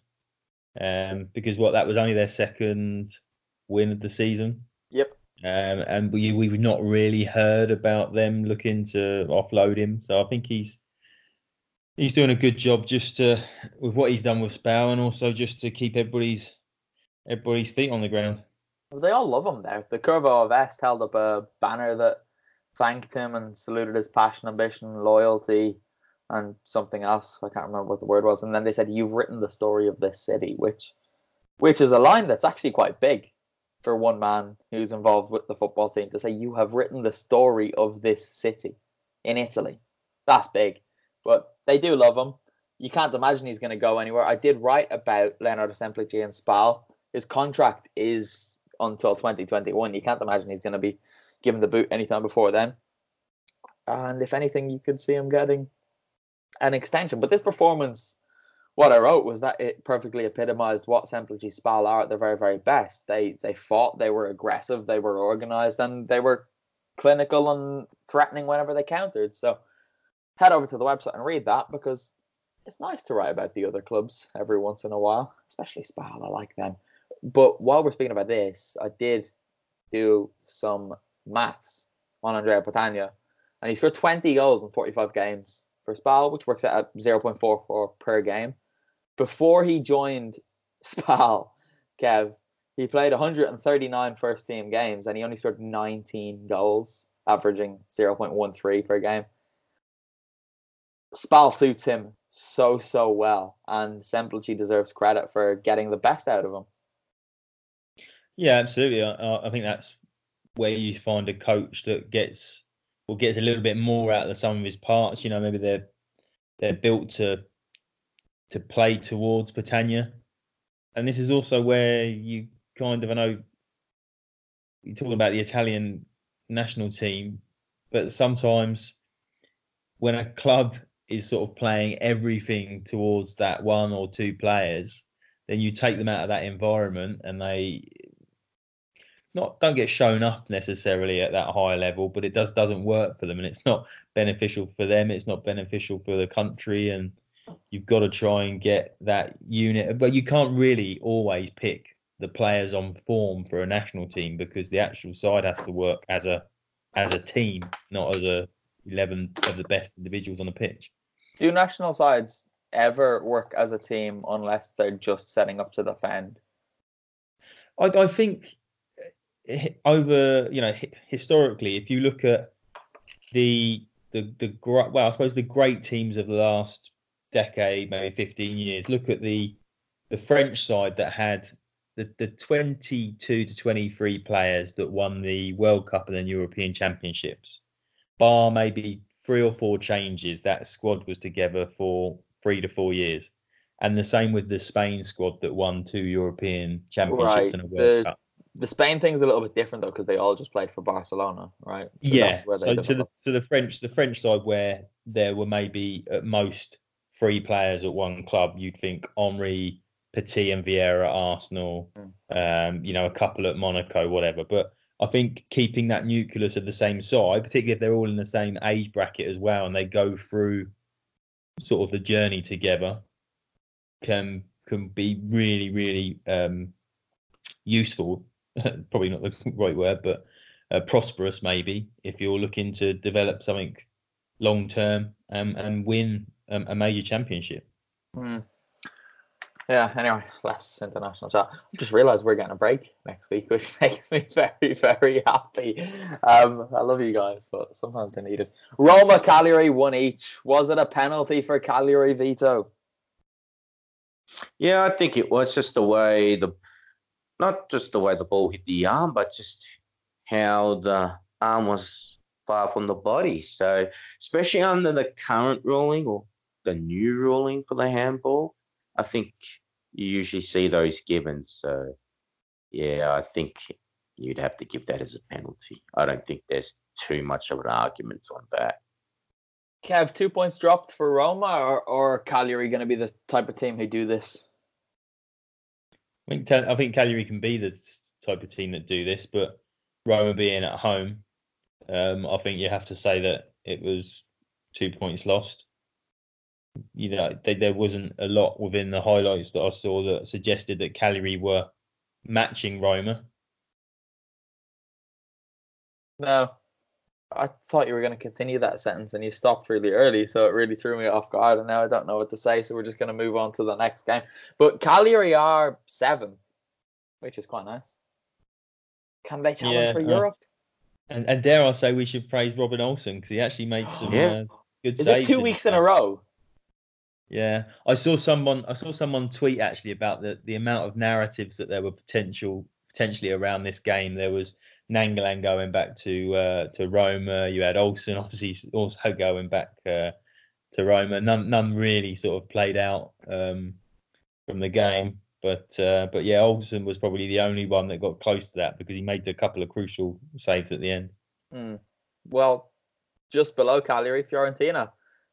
S4: Um, because what that was only their second win of the season.
S2: Yep.
S4: Um, and we we've not really heard about them looking to offload him. So I think he's he's doing a good job just to with what he's done with Spal and also just to keep everybody's everybody's feet on the ground.
S2: They all love him there. The Curva Ovest held up a banner that thanked him and saluted his passion, ambition, loyalty, and something else. I can't remember what the word was. And then they said, "You've written the story of this city," which, which is a line that's actually quite big for one man who's involved with the football team to say, "You have written the story of this city in Italy." That's big, but they do love him. you can't imagine he's going to go anywhere. I did write about Leonardo Semplici and Spal. His contract is until 2021. You can't imagine he's going to be given the boot anytime before then. And if anything, you could see him getting an extension. But this performance, what I wrote was that it perfectly epitomized what Semplici Spal are at their very, very best. They they fought, they were aggressive, they were organized, and they were clinical and threatening whenever they countered. So head over to the website and read that because it's nice to write about the other clubs every once in a while, especially Spal. I like them. But while we're speaking about this, I did do some maths on Andrea Petagna, and he scored 20 goals in 45 games for Spal, which works out at 0.44 per game. Before he joined Spal, Kev, he played 139 first team games and he only scored 19 goals, averaging 0.13 per game. Spal suits him so, so well, and Semplici deserves credit for getting the best out of him.
S4: Yeah, absolutely. I, I think that's where you find a coach that gets or gets a little bit more out of sum of his parts. You know, maybe they're they're built to to play towards Petagna, and this is also where you kind of I know you're talking about the Italian national team, but sometimes when a club is sort of playing everything towards that one or two players, then you take them out of that environment and they not don't get shown up necessarily at that high level, but it does doesn't work for them, and it's not beneficial for them. It's not beneficial for the country, and you've got to try and get that unit. But you can't really always pick the players on form for a national team because the actual side has to work as a as a team, not as a eleven of the best individuals on the pitch.
S2: Do national sides ever work as a team unless they're just setting up to defend?
S4: I, I think eh, over you know historically, if you look at the the the well, I suppose the great teams of the last decade, maybe fifteen years. Look at the the French side that had the, the 22 to 23 players that won the World Cup and then European Championships, bar maybe three or four changes, that squad was together for three to four years. And the same with the Spain squad that won two European Championships right. and a World
S2: the,
S4: Cup
S2: the Spain thing's a little bit different though because they all just played for Barcelona, right? So
S4: yeah. So to the to the French the French side where there were maybe at most three players at one club, you'd think Henry, Petit, and Vieira at Arsenal, mm. um, you know, a couple at Monaco, whatever. But I think keeping that nucleus of the same side, particularly if they're all in the same age bracket as well, and they go through sort of the journey together, can can be really really um, useful probably not the right word, but uh, prosperous maybe if you're looking to develop something long term um, and win um, a major championship.
S2: Mm. Yeah. Anyway, less international chat. I've just realised we're getting a break next week, which makes me very, very happy. Um, I love you guys, but sometimes they need it. Roma Cagliari one each. Was it a penalty for Cagliari Vito?
S3: Yeah, I think it was just the way the not just the way the ball hit the arm, but just how the arm was far from the body. So, especially under the current ruling or the new ruling for the handball, I think you usually see those given. So, yeah, I think you'd have to give that as a penalty. I don't think there's too much of an argument on that.
S2: Kev, two points dropped for Roma, or, or Cagliari going to be the type of team who do this?
S4: I think I think Cagliari can be the type of team that do this, but Roma being at home, um, I think you have to say that it was two points lost. You know, they, there wasn't a lot within the highlights that I saw that suggested that Cagliari were matching Roma.
S2: No, I thought you were going to continue that sentence and you stopped really early, so it really threw me off guard. And now I don't know what to say, so we're just going to move on to the next game. But Cagliari are seventh, which is quite nice. Can they challenge yeah, for uh, Europe?
S4: And, and dare I say we should praise Robin Olsen because he actually made some yeah. uh, good
S2: is
S4: saves.
S2: Is two weeks in a row?
S4: Yeah, I saw someone. I saw someone tweet actually about the the amount of narratives that there were potential potentially around this game. There was Nainggolan going back to uh, to Roma. You had Olsen obviously also going back uh, to Roma. None none really sort of played out um, from the game. But uh, but yeah, Olsen was probably the only one that got close to that because he made a couple of crucial saves at the end.
S2: Hmm. Well, just below Cagliari, Fiorentina.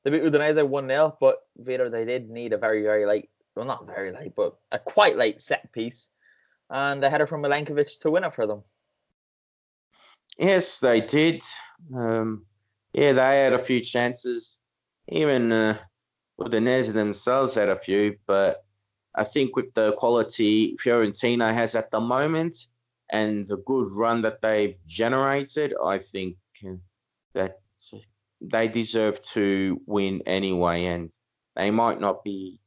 S2: They beat Udinese 1 0, but Vito, they did need a very, very late, well, not very late, but a quite late set piece. And a header from Milenkovic to win it for them.
S3: Yes, they did. Um, yeah, they had a few chances. Even uh, Udinese themselves had a few, but I think with the quality Fiorentina has at the moment and the good run that they've generated, I think that they deserve to win anyway. And they might not be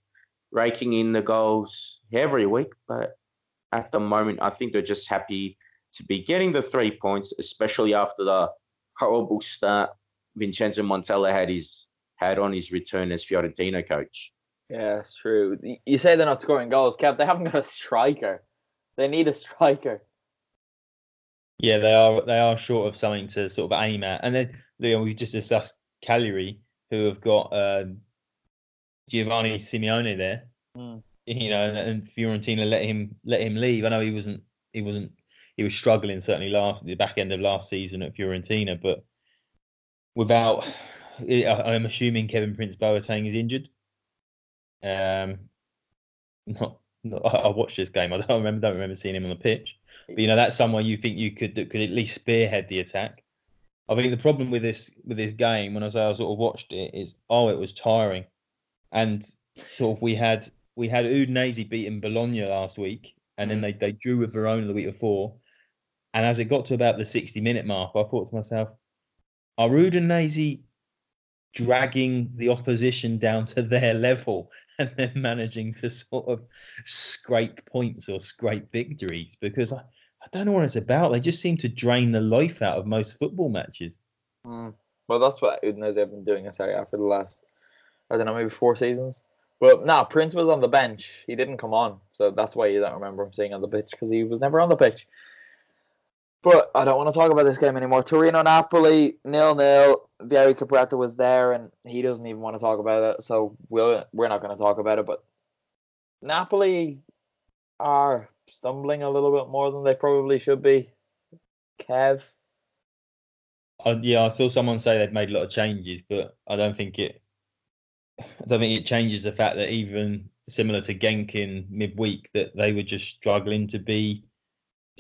S3: raking in the goals every week, but at the moment, I think they're just happy to be getting the three points, especially after the horrible start Vincenzo Montella had his had on his return as Fiorentina coach.
S2: Yeah, it's true. You say they're not scoring goals, Kev. They haven't got a striker. They need a striker.
S4: Yeah, they are. They are short of something to sort of aim at. And then you know, we just discussed Cagliari, who have got uh, Giovanni Simeone there. Mm. You know, and, and Fiorentina let him let him leave. I know he wasn't he wasn't he was struggling certainly last the back end of last season at Fiorentina, but without I'm assuming Kevin Prince Boateng is injured. Um, not, not I watched this game. I don't remember don't remember seeing him on the pitch. But you know that's someone you think you could that could at least spearhead the attack. I think the problem with this with this game when I say I sort of watched it is oh it was tiring, and sort of we had we had Udinese beating Bologna last week, and then mm. they they drew with Verona the week before, and as it got to about the sixty minute mark, I thought to myself, are Udinese dragging the opposition down to their level and then managing to sort of scrape points or scrape victories because I, I don't know what it's about. They just seem to drain the life out of most football matches.
S2: Mm. Well, that's what Udinese have been doing in Serie A for the last, I don't know, maybe four seasons. Well, no, Prince was on the bench. He didn't come on. So that's why you don't remember him seeing on the pitch because he was never on the pitch. But I don't want to talk about this game anymore. Torino Napoli nil nil. Vieri Capretta was there, and he doesn't even want to talk about it. So we'll we're not going to talk about it. But Napoli are stumbling a little bit more than they probably should be. Kev.
S4: Uh, yeah, I saw someone say they've made a lot of changes, but I don't think it. I don't think it changes the fact that even similar to Genk in midweek, that they were just struggling to be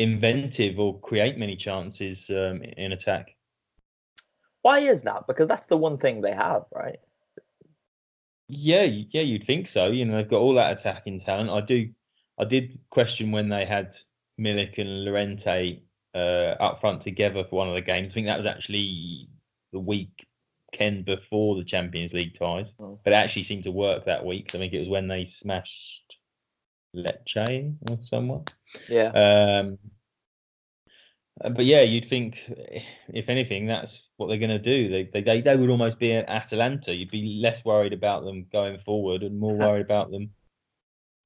S4: inventive or create many chances um, in attack.
S2: Why is that? Because that's the one thing they have, right?
S4: Yeah, yeah, you'd think so. You know, they've got all that attacking talent. I do, I did question when they had Milik and Llorente uh, up front together for one of the games. I think that was actually the week weekend before the Champions League ties, oh. but it actually seemed to work that week. I think it was when they smashed Lecce or someone.
S2: Yeah.
S4: Um, but yeah, you'd think, if anything, that's what they're going to do. They, they they would almost be an Atalanta. You'd be less worried about them going forward and more worried about them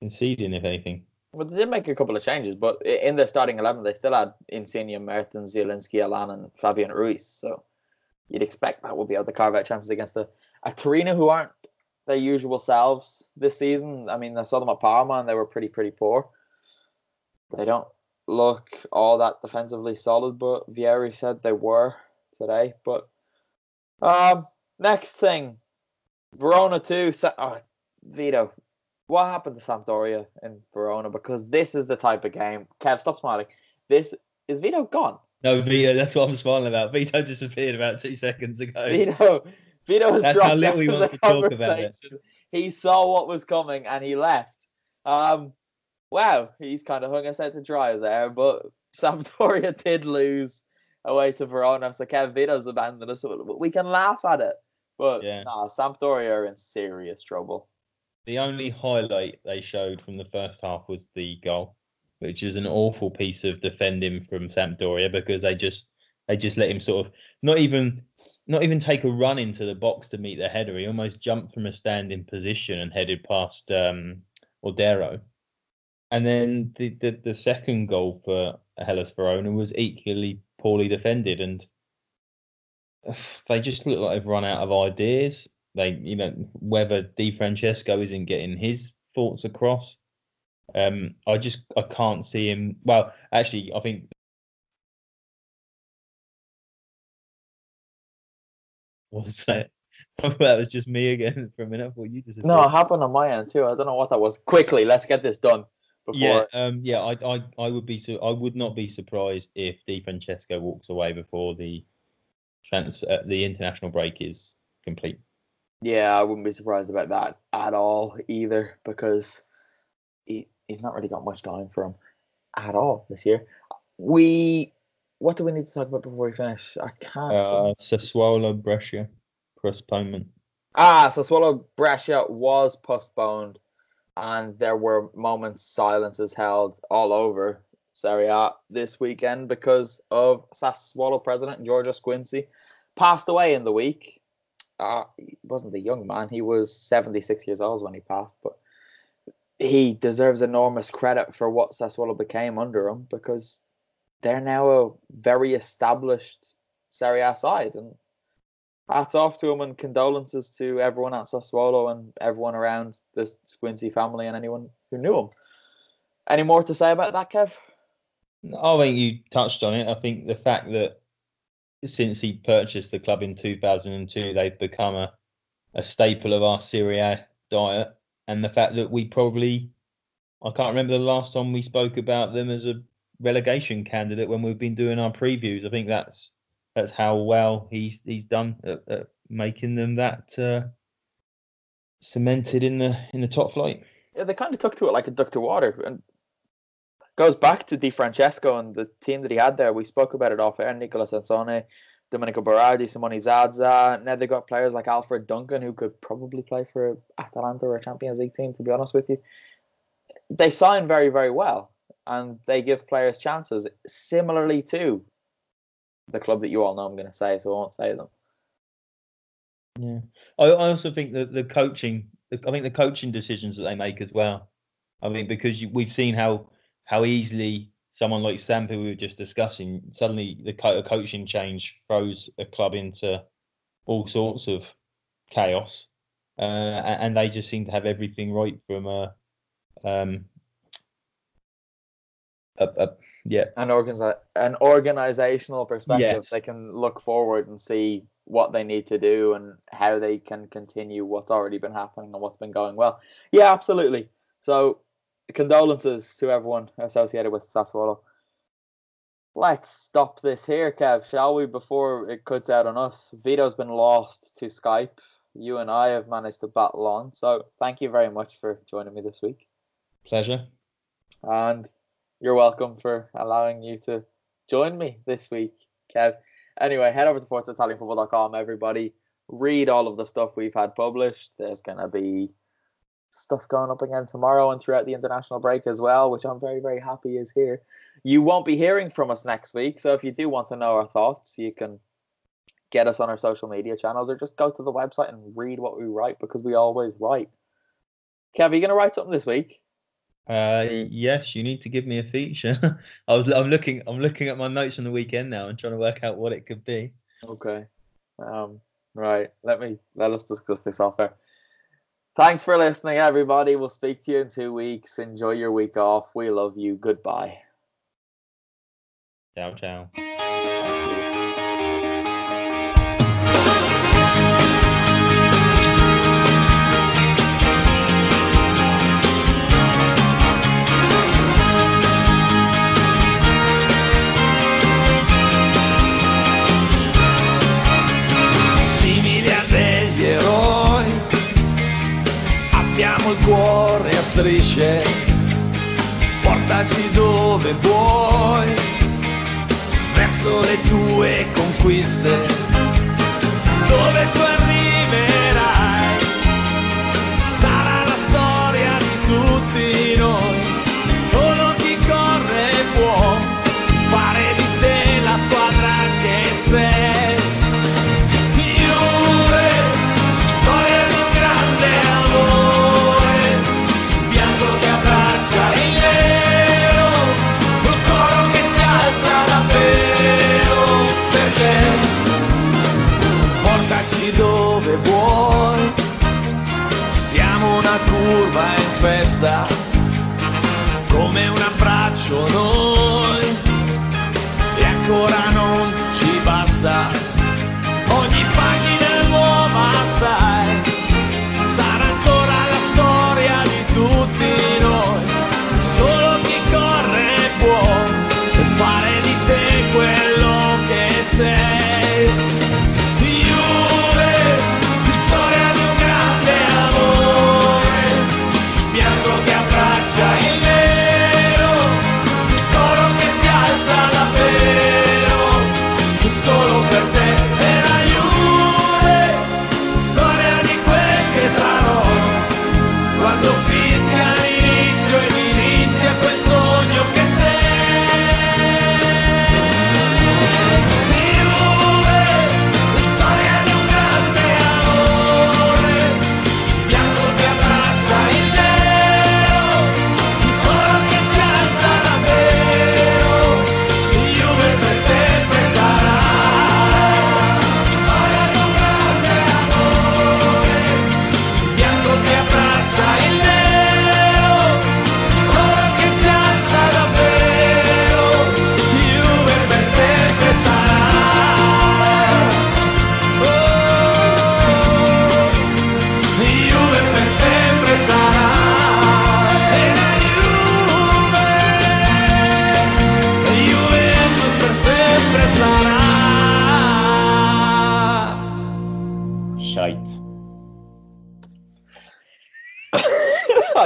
S4: conceding, if anything.
S2: Well, they did make a couple of changes, but in their starting eleven, they still had Insigne, Mertens, Zielinski, Alan, and Fabian Ruiz. So you'd expect that would be able to carve out chances against a, a Torino who aren't their usual selves this season. I mean, I saw them at Parma and they were pretty, pretty poor. They don't look all that defensively solid, but Vieri said they were today. But um, next thing, Verona two. Oh, Vito, what happened to Sampdoria in Verona? Because this is the type of game. Kev, stop smiling. This is Vito gone.
S4: No, Vito. That's what I'm smiling about. Vito disappeared about two seconds ago.
S2: Vito, Vito was
S4: That's how little he wants to talk about it.
S2: He saw what was coming and he left. Um, wow, he's kind of hung us out to dry there. But Sampdoria did lose away to Verona, so Kevin Vito's abandoned us. We can laugh at it, but yeah. nah, Sampdoria are in serious trouble.
S4: The only highlight they showed from the first half was the goal, which is an awful piece of defending from Sampdoria because they just they just let him sort of not even not even take a run into the box to meet the header. He almost jumped from a standing position and headed past um, Audero. And then the, the, the second goal for Hellas Verona was equally poorly defended, and they just look like they've run out of ideas. they, you know, whether Di Francesco isn't getting his thoughts across. Um, I just I can't see him. Well, actually, I think was that? that was just me again for a minute. I you disappeared.
S2: No, it happened on my end too. I don't know what that was. Quickly, let's get this done. Before...
S4: Yeah, um, yeah. I, I, I would be. Su- I would not be surprised if Di Francesco walks away before the trans uh, the international break is complete.
S2: Yeah, I wouldn't be surprised about that at all either because he he's not really got much time for him at all this year. We what do we need to talk about before we finish? I can't.
S4: Uh, Sassuolo Brescia postponement.
S2: Ah, Sassuolo Brescia was postponed, and there were moments silences held all over Serie A this weekend because of Sassuolo president Giorgio Squinzi passed away in the week. Uh, he wasn't a young man; he was seventy six years old when he passed, but he deserves enormous credit for what Sassuolo became under him because they're now a very established Serie A side, and hats off to him and condolences to everyone at Sassuolo and everyone around the Squinzi family and anyone who knew him. Any more to say about that, Kev?
S4: I think you touched on it. I think the fact that since he purchased the club in 2002, they've become a, a staple of our Serie A diet. And the fact that we probably, I can't remember the last time we spoke about them as a relegation candidate when we've been doing our previews. I think that's that's how well he's he's done at, at making them that uh, cemented in the in the top flight.
S2: Yeah, they kind of took to it like a duck to water, and goes back to Di Francesco and the team that he had there. We spoke about it off air. Nicola Sansone, Domenico Berardi, Simone Zaza. Now they got players like Alfred Duncan who could probably play for Atalanta or a Champions League team. To be honest with you, they sign very very well and they give players chances. Similarly to the club that you all know, I'm going to say, so I won't say them.
S4: Yeah, I, also think that the coaching, I think the coaching decisions that they make as well. I mean, because you, we've seen how how easily someone like Samp, who we were just discussing, suddenly the co- coaching change throws a club into all sorts of chaos, uh, and they just seem to have everything right from a, um, a, a yeah,
S2: an organi- an organizational perspective.
S4: Yes.
S2: They can look forward and see what they need to do and how they can continue what's already been happening and what's been going well. Yeah, absolutely. So condolences to everyone associated with Sassuolo. Let's stop this here, Kev, shall we? Before it cuts out on us. Vito's been lost to Skype. You and I have managed to battle on. So thank you very much for joining me this week.
S4: Pleasure.
S2: And you're welcome for allowing you to join me this week, Kev. Anyway, head over to ForzaItalianFootball.com, everybody. Read all of the stuff we've had published. There's going to be stuff going up again tomorrow and throughout the international break as well, which I'm very, very happy is here. You won't be hearing from us next week, so if you do want to know our thoughts, you can get us on our social media channels or just go to the website and read what we write because we always write. Kev, are you going to write something this week?
S4: Uh, yes, you need to give me a feature. I was, I'm looking, I'm looking at my notes on the weekend now and trying to work out what it could be.
S2: Okay. Um, right. Let me let us discuss this off air. Thanks for listening, everybody. We'll speak to you in two weeks. Enjoy your week off. We love you. Goodbye.
S4: Ciao, ciao.
S7: Abbiamo il cuore a strisce, portaci dove vuoi, verso le tue conquiste, dove tu arriverai.
S3: yo
S7: no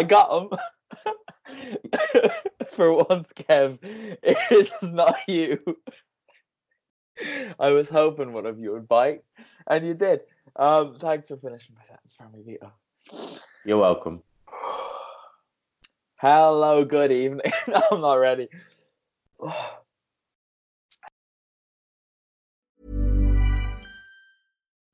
S7: got him. For once, Kev, it's not you. I was hoping one of you would bite, and you did. Um, thanks for finishing my sentence for me, Vito.
S3: You're welcome.
S7: Hello, good evening. I'm not ready.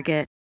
S8: Target.